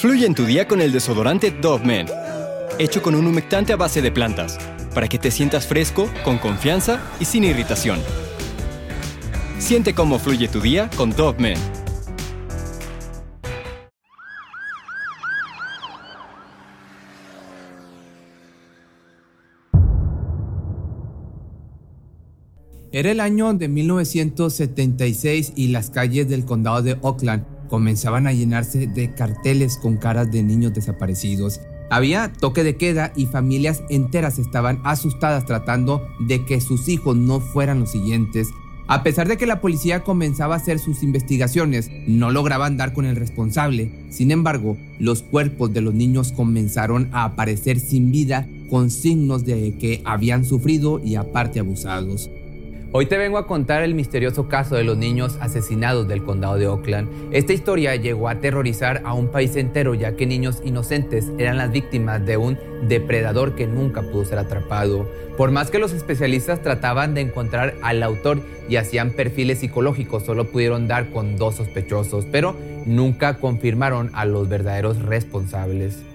Fluye en tu día con el desodorante Dove Men, hecho con un humectante a base de plantas, para que te sientas fresco, con confianza y sin irritación. Siente cómo fluye tu día con Dove Men. Era el año de 1976 y las calles del condado de Oakland comenzaban a llenarse de carteles con caras de niños desaparecidos. Había toque de queda y familias enteras estaban asustadas tratando de que sus hijos no fueran los siguientes. A pesar de que la policía comenzaba a hacer sus investigaciones, no lograban dar con el responsable. Sin embargo, los cuerpos de los niños comenzaron a aparecer sin vida con signos de que habían sufrido y aparte abusados. Hoy te vengo a contar el misterioso caso de los niños asesinados del condado de Oakland. Esta historia llegó a aterrorizar a un país entero ya que niños inocentes eran las víctimas de un depredador que nunca pudo ser atrapado. Por más que los especialistas trataban de encontrar al autor y hacían perfiles psicológicos, solo pudieron dar con dos sospechosos, pero nunca confirmaron a los verdaderos responsables.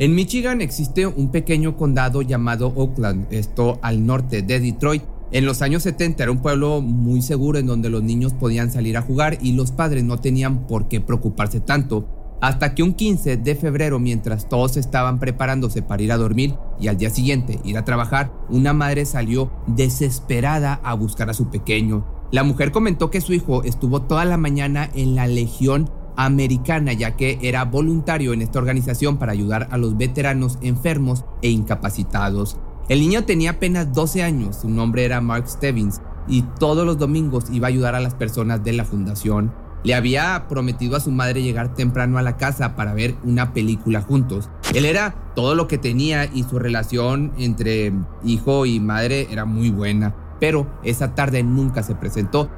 En Michigan existe un pequeño condado llamado Oakland, esto al norte de Detroit. En los años 70 era un pueblo muy seguro en donde los niños podían salir a jugar y los padres no tenían por qué preocuparse tanto. Hasta que un 15 de febrero, mientras todos estaban preparándose para ir a dormir y al día siguiente ir a trabajar, una madre salió desesperada a buscar a su pequeño. La mujer comentó que su hijo estuvo toda la mañana en la Legión americana, ya que era voluntario en esta organización para ayudar a los veteranos enfermos e incapacitados. El niño tenía apenas 12 años, su nombre era Mark Stebbins, y todos los domingos iba a ayudar a las personas de la fundación. Le había prometido a su madre llegar temprano a la casa para ver una película juntos. Él era todo lo que tenía y su relación entre hijo y madre era muy buena, pero esa tarde nunca se presentó.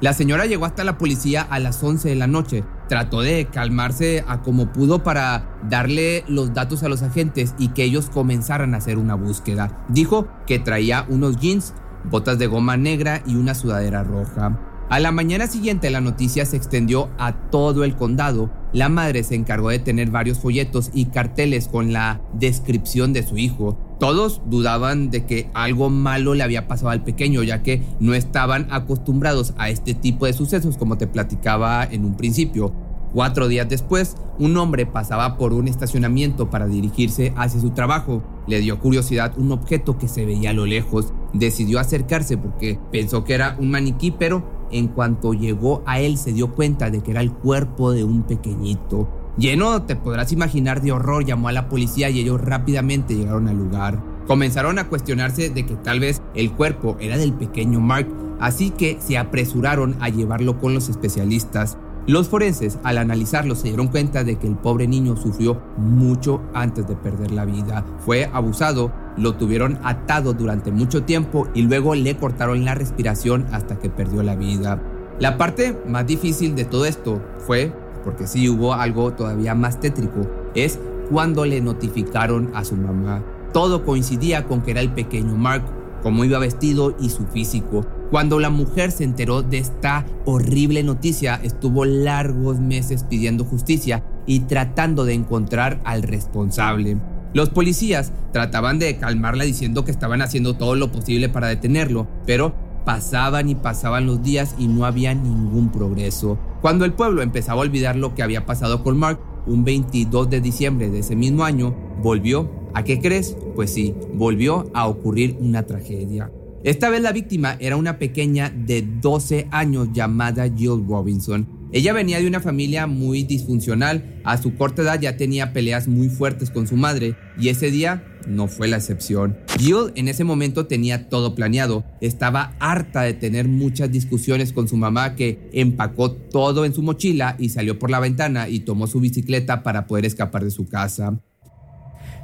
La señora llegó hasta la policía a las 11 de la noche, trató de calmarse a como pudo para darle los datos a los agentes y que ellos comenzaran a hacer una búsqueda. Dijo que traía unos jeans, botas de goma negra y una sudadera roja. A la mañana siguiente la noticia se extendió a todo el condado. La madre se encargó de tener varios folletos y carteles con la descripción de su hijo. Todos dudaban de que algo malo le había pasado al pequeño, ya que no estaban acostumbrados a este tipo de sucesos como te platicaba en un principio. Cuatro días después, un hombre pasaba por un estacionamiento para dirigirse hacia su trabajo. Le dio curiosidad un objeto que se veía a lo lejos. Decidió acercarse porque pensó que era un maniquí, pero en cuanto llegó a él se dio cuenta de que era el cuerpo de un pequeñito. Lleno, te podrás imaginar, de horror, llamó a la policía y ellos rápidamente llegaron al lugar. Comenzaron a cuestionarse de que tal vez el cuerpo era del pequeño Mark, así que se apresuraron a llevarlo con los especialistas. Los forenses, al analizarlo, se dieron cuenta de que el pobre niño sufrió mucho antes de perder la vida. Fue abusado lo tuvieron atado durante mucho tiempo y luego le cortaron la respiración hasta que perdió la vida. La parte más difícil de todo esto fue, porque sí hubo algo todavía más tétrico, es cuando le notificaron a su mamá. Todo coincidía con que era el pequeño Mark, cómo iba vestido y su físico. Cuando la mujer se enteró de esta horrible noticia, estuvo largos meses pidiendo justicia y tratando de encontrar al responsable. Los policías trataban de calmarla diciendo que estaban haciendo todo lo posible para detenerlo, pero pasaban y pasaban los días y no había ningún progreso. Cuando el pueblo empezaba a olvidar lo que había pasado con Mark, un 22 de diciembre de ese mismo año, volvió. ¿A qué crees? Pues sí, volvió a ocurrir una tragedia. Esta vez la víctima era una pequeña de 12 años llamada Jill Robinson. Ella venía de una familia muy disfuncional, a su corta edad ya tenía peleas muy fuertes con su madre y ese día no fue la excepción. Jill en ese momento tenía todo planeado, estaba harta de tener muchas discusiones con su mamá que empacó todo en su mochila y salió por la ventana y tomó su bicicleta para poder escapar de su casa.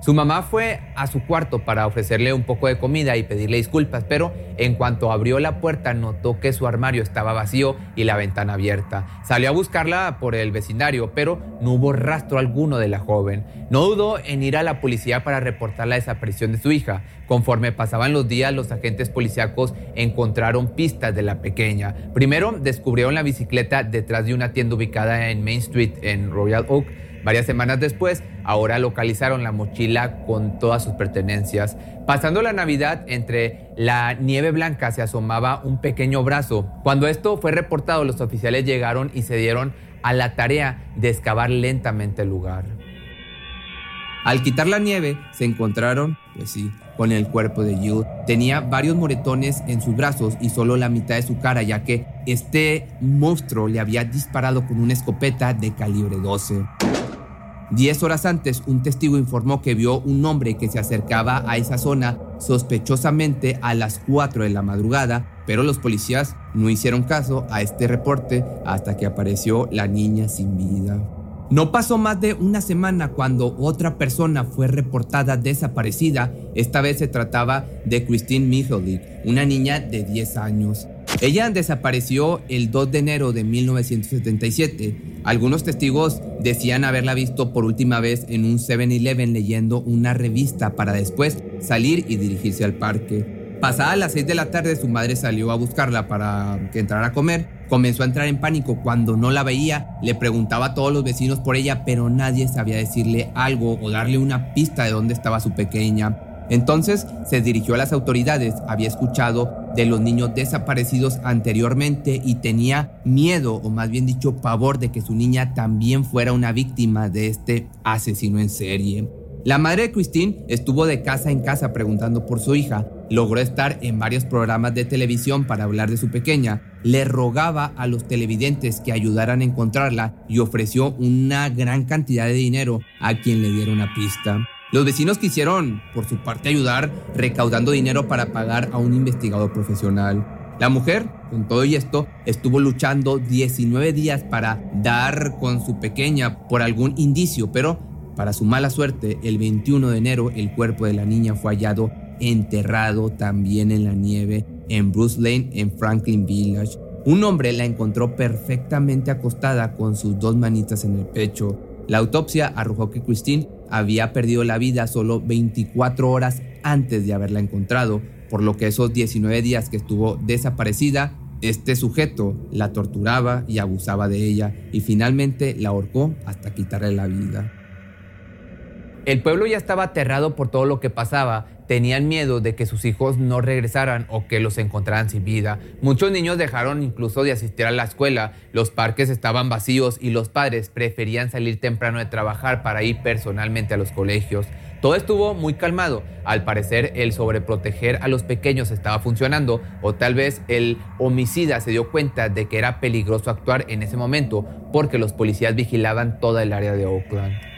Su mamá fue a su cuarto para ofrecerle un poco de comida y pedirle disculpas, pero en cuanto abrió la puerta notó que su armario estaba vacío y la ventana abierta. Salió a buscarla por el vecindario, pero no hubo rastro alguno de la joven. No dudó en ir a la policía para reportar la desaparición de su hija. Conforme pasaban los días, los agentes policíacos encontraron pistas de la pequeña. Primero descubrieron la bicicleta detrás de una tienda ubicada en Main Street, en Royal Oak. Varias semanas después, ahora localizaron la mochila con todas sus pertenencias. Pasando la Navidad, entre la nieve blanca se asomaba un pequeño brazo. Cuando esto fue reportado, los oficiales llegaron y se dieron a la tarea de excavar lentamente el lugar. Al quitar la nieve, se encontraron, pues sí, con el cuerpo de Jude. Tenía varios moretones en sus brazos y solo la mitad de su cara, ya que este monstruo le había disparado con una escopeta de calibre 12. Diez horas antes, un testigo informó que vio un hombre que se acercaba a esa zona sospechosamente a las 4 de la madrugada, pero los policías no hicieron caso a este reporte hasta que apareció la niña sin vida. No pasó más de una semana cuando otra persona fue reportada desaparecida. Esta vez se trataba de Christine Michalik, una niña de 10 años. Ella desapareció el 2 de enero de 1977. Algunos testigos decían haberla visto por última vez en un 7-Eleven leyendo una revista para después salir y dirigirse al parque. Pasada las 6 de la tarde su madre salió a buscarla para que entrara a comer. Comenzó a entrar en pánico cuando no la veía. Le preguntaba a todos los vecinos por ella, pero nadie sabía decirle algo o darle una pista de dónde estaba su pequeña. Entonces se dirigió a las autoridades, había escuchado de los niños desaparecidos anteriormente y tenía miedo, o más bien dicho, pavor de que su niña también fuera una víctima de este asesino en serie. La madre de Christine estuvo de casa en casa preguntando por su hija, logró estar en varios programas de televisión para hablar de su pequeña, le rogaba a los televidentes que ayudaran a encontrarla y ofreció una gran cantidad de dinero a quien le diera una pista. Los vecinos quisieron, por su parte, ayudar recaudando dinero para pagar a un investigador profesional. La mujer, con todo y esto, estuvo luchando 19 días para dar con su pequeña por algún indicio, pero para su mala suerte, el 21 de enero el cuerpo de la niña fue hallado enterrado también en la nieve en Bruce Lane en Franklin Village. Un hombre la encontró perfectamente acostada con sus dos manitas en el pecho. La autopsia arrojó que Christine había perdido la vida solo 24 horas antes de haberla encontrado, por lo que esos 19 días que estuvo desaparecida, este sujeto la torturaba y abusaba de ella y finalmente la ahorcó hasta quitarle la vida. El pueblo ya estaba aterrado por todo lo que pasaba. Tenían miedo de que sus hijos no regresaran o que los encontraran sin vida. Muchos niños dejaron incluso de asistir a la escuela, los parques estaban vacíos y los padres preferían salir temprano de trabajar para ir personalmente a los colegios. Todo estuvo muy calmado. Al parecer el sobreproteger a los pequeños estaba funcionando o tal vez el homicida se dio cuenta de que era peligroso actuar en ese momento porque los policías vigilaban toda el área de Oakland.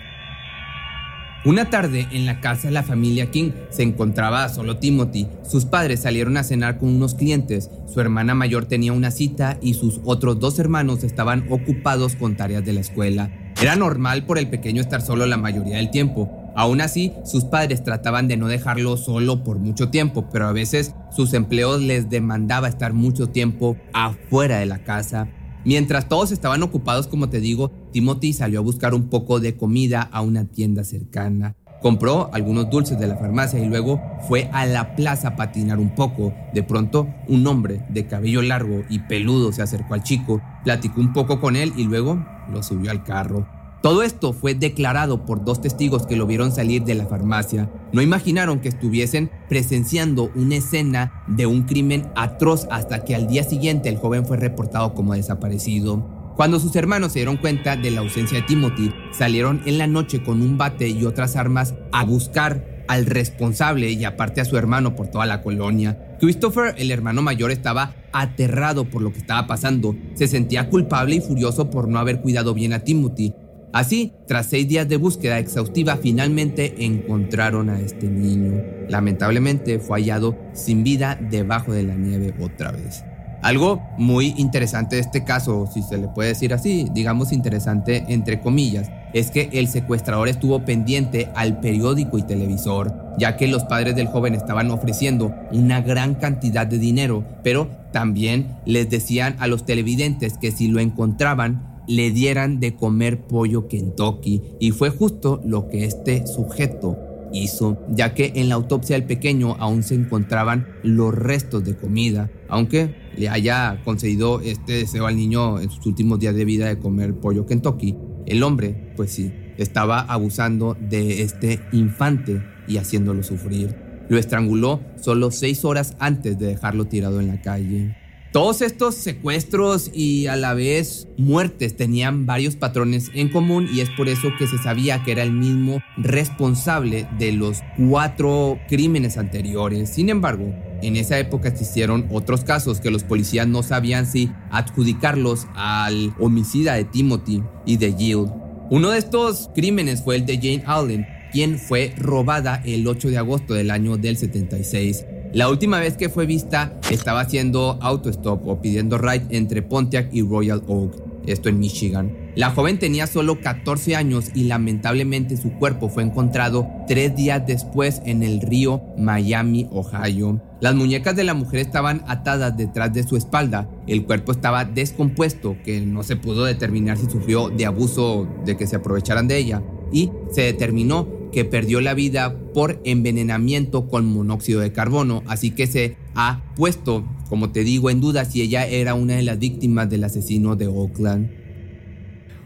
Una tarde en la casa de la familia King se encontraba solo Timothy. Sus padres salieron a cenar con unos clientes. Su hermana mayor tenía una cita y sus otros dos hermanos estaban ocupados con tareas de la escuela. Era normal por el pequeño estar solo la mayoría del tiempo. Aún así, sus padres trataban de no dejarlo solo por mucho tiempo, pero a veces sus empleos les demandaba estar mucho tiempo afuera de la casa. Mientras todos estaban ocupados, como te digo, Timothy salió a buscar un poco de comida a una tienda cercana. Compró algunos dulces de la farmacia y luego fue a la plaza a patinar un poco. De pronto, un hombre de cabello largo y peludo se acercó al chico, platicó un poco con él y luego lo subió al carro. Todo esto fue declarado por dos testigos que lo vieron salir de la farmacia. No imaginaron que estuviesen presenciando una escena de un crimen atroz hasta que al día siguiente el joven fue reportado como desaparecido. Cuando sus hermanos se dieron cuenta de la ausencia de Timothy, salieron en la noche con un bate y otras armas a buscar al responsable y aparte a su hermano por toda la colonia. Christopher, el hermano mayor, estaba aterrado por lo que estaba pasando. Se sentía culpable y furioso por no haber cuidado bien a Timothy Así, tras seis días de búsqueda exhaustiva, finalmente encontraron a este niño. Lamentablemente fue hallado sin vida debajo de la nieve otra vez. Algo muy interesante de este caso, si se le puede decir así, digamos interesante entre comillas, es que el secuestrador estuvo pendiente al periódico y televisor, ya que los padres del joven estaban ofreciendo una gran cantidad de dinero, pero también les decían a los televidentes que si lo encontraban, le dieran de comer pollo Kentucky, y fue justo lo que este sujeto hizo, ya que en la autopsia del pequeño aún se encontraban los restos de comida, aunque le haya concedido este deseo al niño en sus últimos días de vida de comer pollo Kentucky, el hombre, pues sí, estaba abusando de este infante y haciéndolo sufrir. Lo estranguló solo seis horas antes de dejarlo tirado en la calle. Todos estos secuestros y a la vez muertes tenían varios patrones en común y es por eso que se sabía que era el mismo responsable de los cuatro crímenes anteriores. Sin embargo, en esa época existieron otros casos que los policías no sabían si adjudicarlos al homicida de Timothy y de Jill. Uno de estos crímenes fue el de Jane Allen, quien fue robada el 8 de agosto del año del 76. La última vez que fue vista estaba haciendo autostop o pidiendo ride entre Pontiac y Royal Oak, esto en Michigan. La joven tenía solo 14 años y lamentablemente su cuerpo fue encontrado tres días después en el río Miami, Ohio. Las muñecas de la mujer estaban atadas detrás de su espalda, el cuerpo estaba descompuesto, que no se pudo determinar si sufrió de abuso de que se aprovecharan de ella, y se determinó que perdió la vida por envenenamiento con monóxido de carbono, así que se ha puesto, como te digo, en duda si ella era una de las víctimas del asesino de Oakland.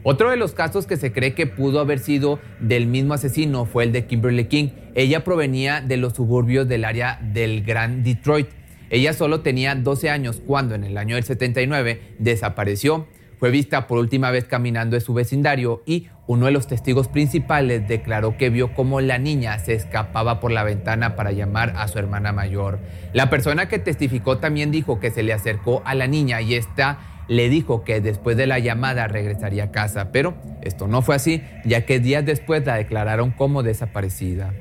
Otro de los casos que se cree que pudo haber sido del mismo asesino fue el de Kimberly King. Ella provenía de los suburbios del área del Gran Detroit. Ella solo tenía 12 años cuando en el año del 79 desapareció. Fue vista por última vez caminando en su vecindario y uno de los testigos principales declaró que vio cómo la niña se escapaba por la ventana para llamar a su hermana mayor. La persona que testificó también dijo que se le acercó a la niña y esta le dijo que después de la llamada regresaría a casa, pero esto no fue así, ya que días después la declararon como desaparecida.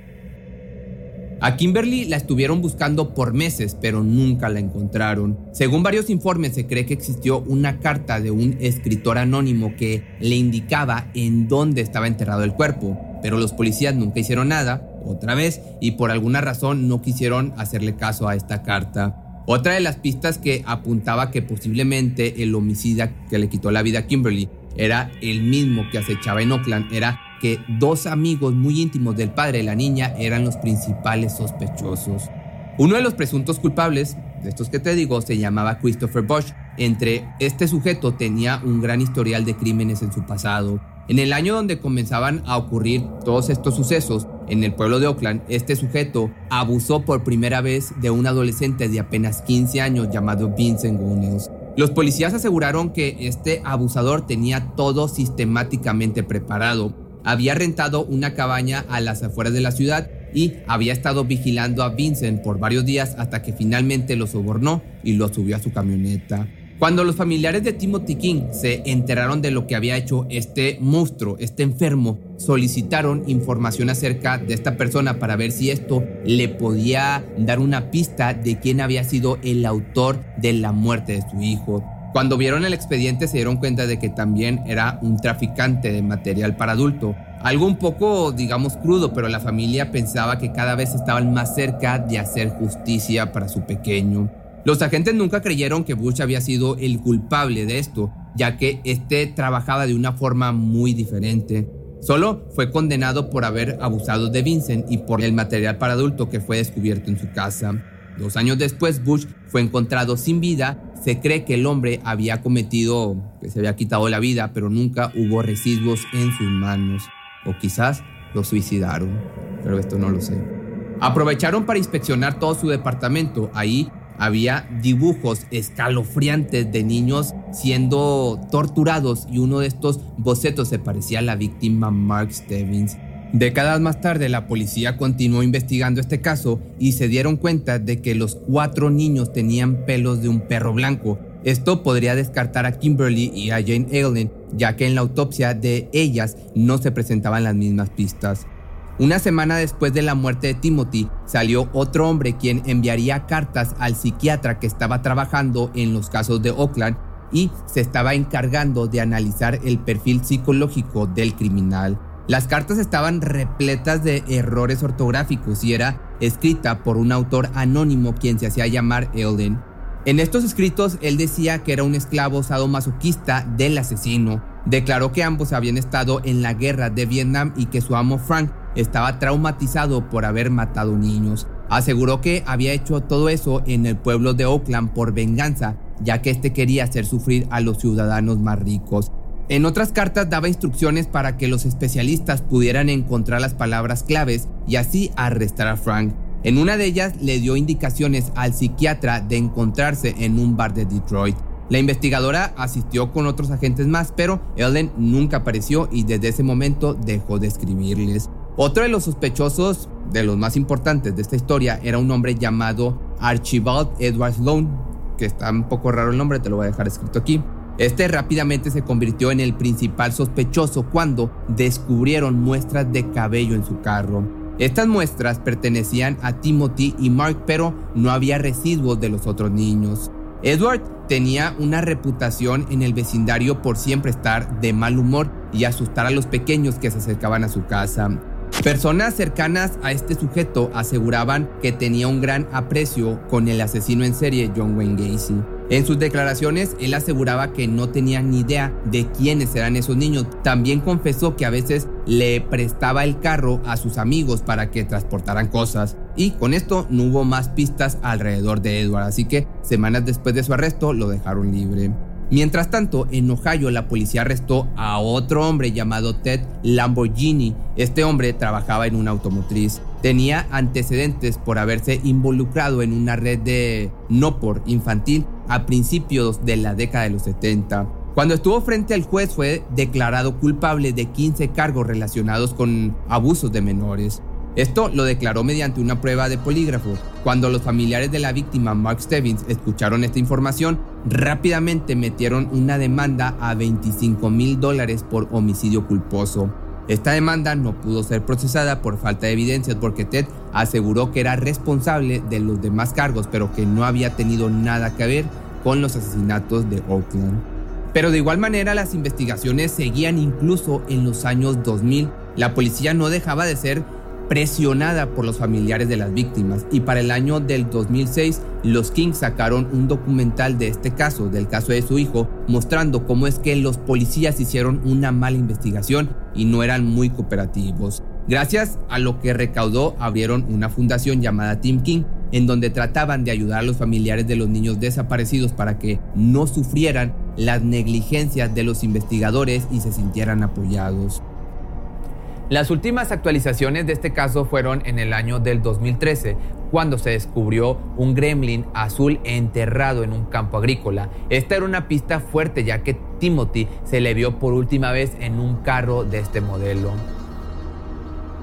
A Kimberly la estuvieron buscando por meses, pero nunca la encontraron. Según varios informes, se cree que existió una carta de un escritor anónimo que le indicaba en dónde estaba enterrado el cuerpo, pero los policías nunca hicieron nada, otra vez, y por alguna razón no quisieron hacerle caso a esta carta. Otra de las pistas que apuntaba que posiblemente el homicida que le quitó la vida a Kimberly era el mismo que acechaba en Oakland era que dos amigos muy íntimos del padre de la niña eran los principales sospechosos. Uno de los presuntos culpables, de estos que te digo, se llamaba Christopher Bosch. Entre este sujeto tenía un gran historial de crímenes en su pasado. En el año donde comenzaban a ocurrir todos estos sucesos, en el pueblo de Oakland, este sujeto abusó por primera vez de un adolescente de apenas 15 años llamado Vincent Gunnels. Los policías aseguraron que este abusador tenía todo sistemáticamente preparado había rentado una cabaña a las afueras de la ciudad y había estado vigilando a Vincent por varios días hasta que finalmente lo sobornó y lo subió a su camioneta. Cuando los familiares de Timothy King se enteraron de lo que había hecho este monstruo, este enfermo, solicitaron información acerca de esta persona para ver si esto le podía dar una pista de quién había sido el autor de la muerte de su hijo. Cuando vieron el expediente se dieron cuenta de que también era un traficante de material para adulto. Algo un poco, digamos, crudo, pero la familia pensaba que cada vez estaban más cerca de hacer justicia para su pequeño. Los agentes nunca creyeron que Bush había sido el culpable de esto, ya que este trabajaba de una forma muy diferente. Solo fue condenado por haber abusado de Vincent y por el material para adulto que fue descubierto en su casa. Dos años después, Bush fue encontrado sin vida se cree que el hombre había cometido, que se había quitado la vida, pero nunca hubo residuos en sus manos. O quizás lo suicidaron, pero esto no lo sé. Aprovecharon para inspeccionar todo su departamento. Ahí había dibujos escalofriantes de niños siendo torturados y uno de estos bocetos se parecía a la víctima Mark Stevens. Décadas más tarde, la policía continuó investigando este caso y se dieron cuenta de que los cuatro niños tenían pelos de un perro blanco. Esto podría descartar a Kimberly y a Jane Allen, ya que en la autopsia de ellas no se presentaban las mismas pistas. Una semana después de la muerte de Timothy, salió otro hombre quien enviaría cartas al psiquiatra que estaba trabajando en los casos de Oakland y se estaba encargando de analizar el perfil psicológico del criminal. Las cartas estaban repletas de errores ortográficos y era escrita por un autor anónimo quien se hacía llamar Elden. En estos escritos él decía que era un esclavo sadomasoquista del asesino. Declaró que ambos habían estado en la guerra de Vietnam y que su amo Frank estaba traumatizado por haber matado niños. Aseguró que había hecho todo eso en el pueblo de Oakland por venganza, ya que este quería hacer sufrir a los ciudadanos más ricos. En otras cartas daba instrucciones para que los especialistas pudieran encontrar las palabras claves y así arrestar a Frank. En una de ellas le dio indicaciones al psiquiatra de encontrarse en un bar de Detroit. La investigadora asistió con otros agentes más, pero Ellen nunca apareció y desde ese momento dejó de escribirles. Otro de los sospechosos, de los más importantes de esta historia, era un hombre llamado Archibald Edward Sloan, que está un poco raro el nombre, te lo voy a dejar escrito aquí. Este rápidamente se convirtió en el principal sospechoso cuando descubrieron muestras de cabello en su carro. Estas muestras pertenecían a Timothy y Mark, pero no había residuos de los otros niños. Edward tenía una reputación en el vecindario por siempre estar de mal humor y asustar a los pequeños que se acercaban a su casa. Personas cercanas a este sujeto aseguraban que tenía un gran aprecio con el asesino en serie John Wayne Gacy. En sus declaraciones, él aseguraba que no tenía ni idea de quiénes eran esos niños. También confesó que a veces le prestaba el carro a sus amigos para que transportaran cosas. Y con esto no hubo más pistas alrededor de Edward, así que semanas después de su arresto lo dejaron libre. Mientras tanto, en Ohio la policía arrestó a otro hombre llamado Ted Lamborghini. Este hombre trabajaba en una automotriz. Tenía antecedentes por haberse involucrado en una red de no por infantil a principios de la década de los 70. Cuando estuvo frente al juez fue declarado culpable de 15 cargos relacionados con abusos de menores. Esto lo declaró mediante una prueba de polígrafo. Cuando los familiares de la víctima, Mark Stebbins, escucharon esta información, rápidamente metieron una demanda a 25 mil dólares por homicidio culposo. Esta demanda no pudo ser procesada por falta de evidencias porque Ted aseguró que era responsable de los demás cargos, pero que no había tenido nada que ver con los asesinatos de Oakland. Pero de igual manera las investigaciones seguían incluso en los años 2000. La policía no dejaba de ser presionada por los familiares de las víctimas y para el año del 2006 los Kings sacaron un documental de este caso, del caso de su hijo, mostrando cómo es que los policías hicieron una mala investigación y no eran muy cooperativos. Gracias a lo que recaudó abrieron una fundación llamada Team King en donde trataban de ayudar a los familiares de los niños desaparecidos para que no sufrieran las negligencias de los investigadores y se sintieran apoyados. Las últimas actualizaciones de este caso fueron en el año del 2013, cuando se descubrió un gremlin azul enterrado en un campo agrícola. Esta era una pista fuerte ya que Timothy se le vio por última vez en un carro de este modelo.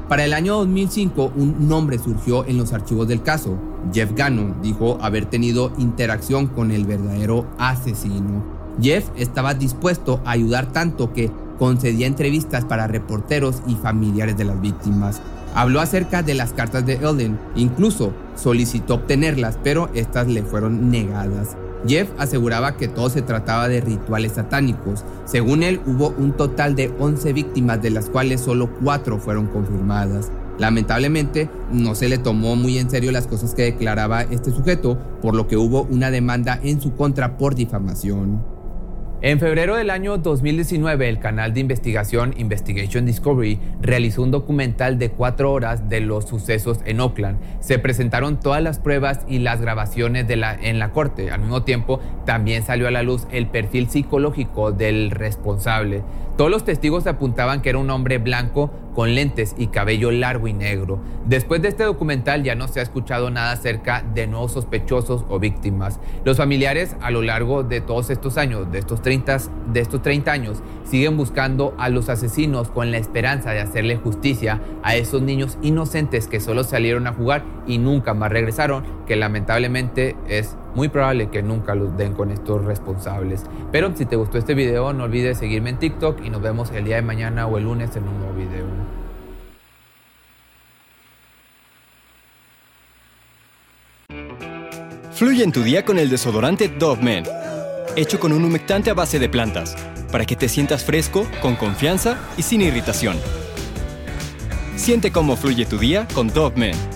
Para el año 2005, un nombre surgió en los archivos del caso. Jeff Gannon dijo haber tenido interacción con el verdadero asesino. Jeff estaba dispuesto a ayudar tanto que concedía entrevistas para reporteros y familiares de las víctimas. Habló acerca de las cartas de Elden, incluso solicitó obtenerlas, pero estas le fueron negadas. Jeff aseguraba que todo se trataba de rituales satánicos. Según él, hubo un total de 11 víctimas, de las cuales solo 4 fueron confirmadas. Lamentablemente, no se le tomó muy en serio las cosas que declaraba este sujeto, por lo que hubo una demanda en su contra por difamación. En febrero del año 2019, el canal de investigación Investigation Discovery realizó un documental de cuatro horas de los sucesos en Oakland. Se presentaron todas las pruebas y las grabaciones en la corte. Al mismo tiempo, también salió a la luz el perfil psicológico del responsable. Todos los testigos apuntaban que era un hombre blanco con lentes y cabello largo y negro. Después de este documental ya no se ha escuchado nada acerca de nuevos sospechosos o víctimas. Los familiares a lo largo de todos estos años, de estos 30, de estos 30 años, siguen buscando a los asesinos con la esperanza de hacerle justicia a esos niños inocentes que solo salieron a jugar y nunca más regresaron, que lamentablemente es muy probable que nunca los den con estos responsables. Pero si te gustó este video, no olvides seguirme en TikTok y nos vemos el día de mañana o el lunes en un nuevo video. Fluye en tu día con el desodorante Dove Men hecho con un humectante a base de plantas, para que te sientas fresco, con confianza y sin irritación. Siente cómo fluye tu día con Dove Men.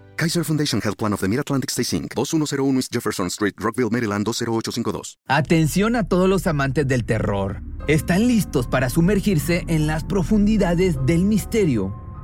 Kaiser Foundation Health Plan of the Mid-Atlantic Stay Inc., 2101 East Jefferson Street, Rockville, Maryland 20852. Atención a todos los amantes del terror. ¿Están listos para sumergirse en las profundidades del misterio?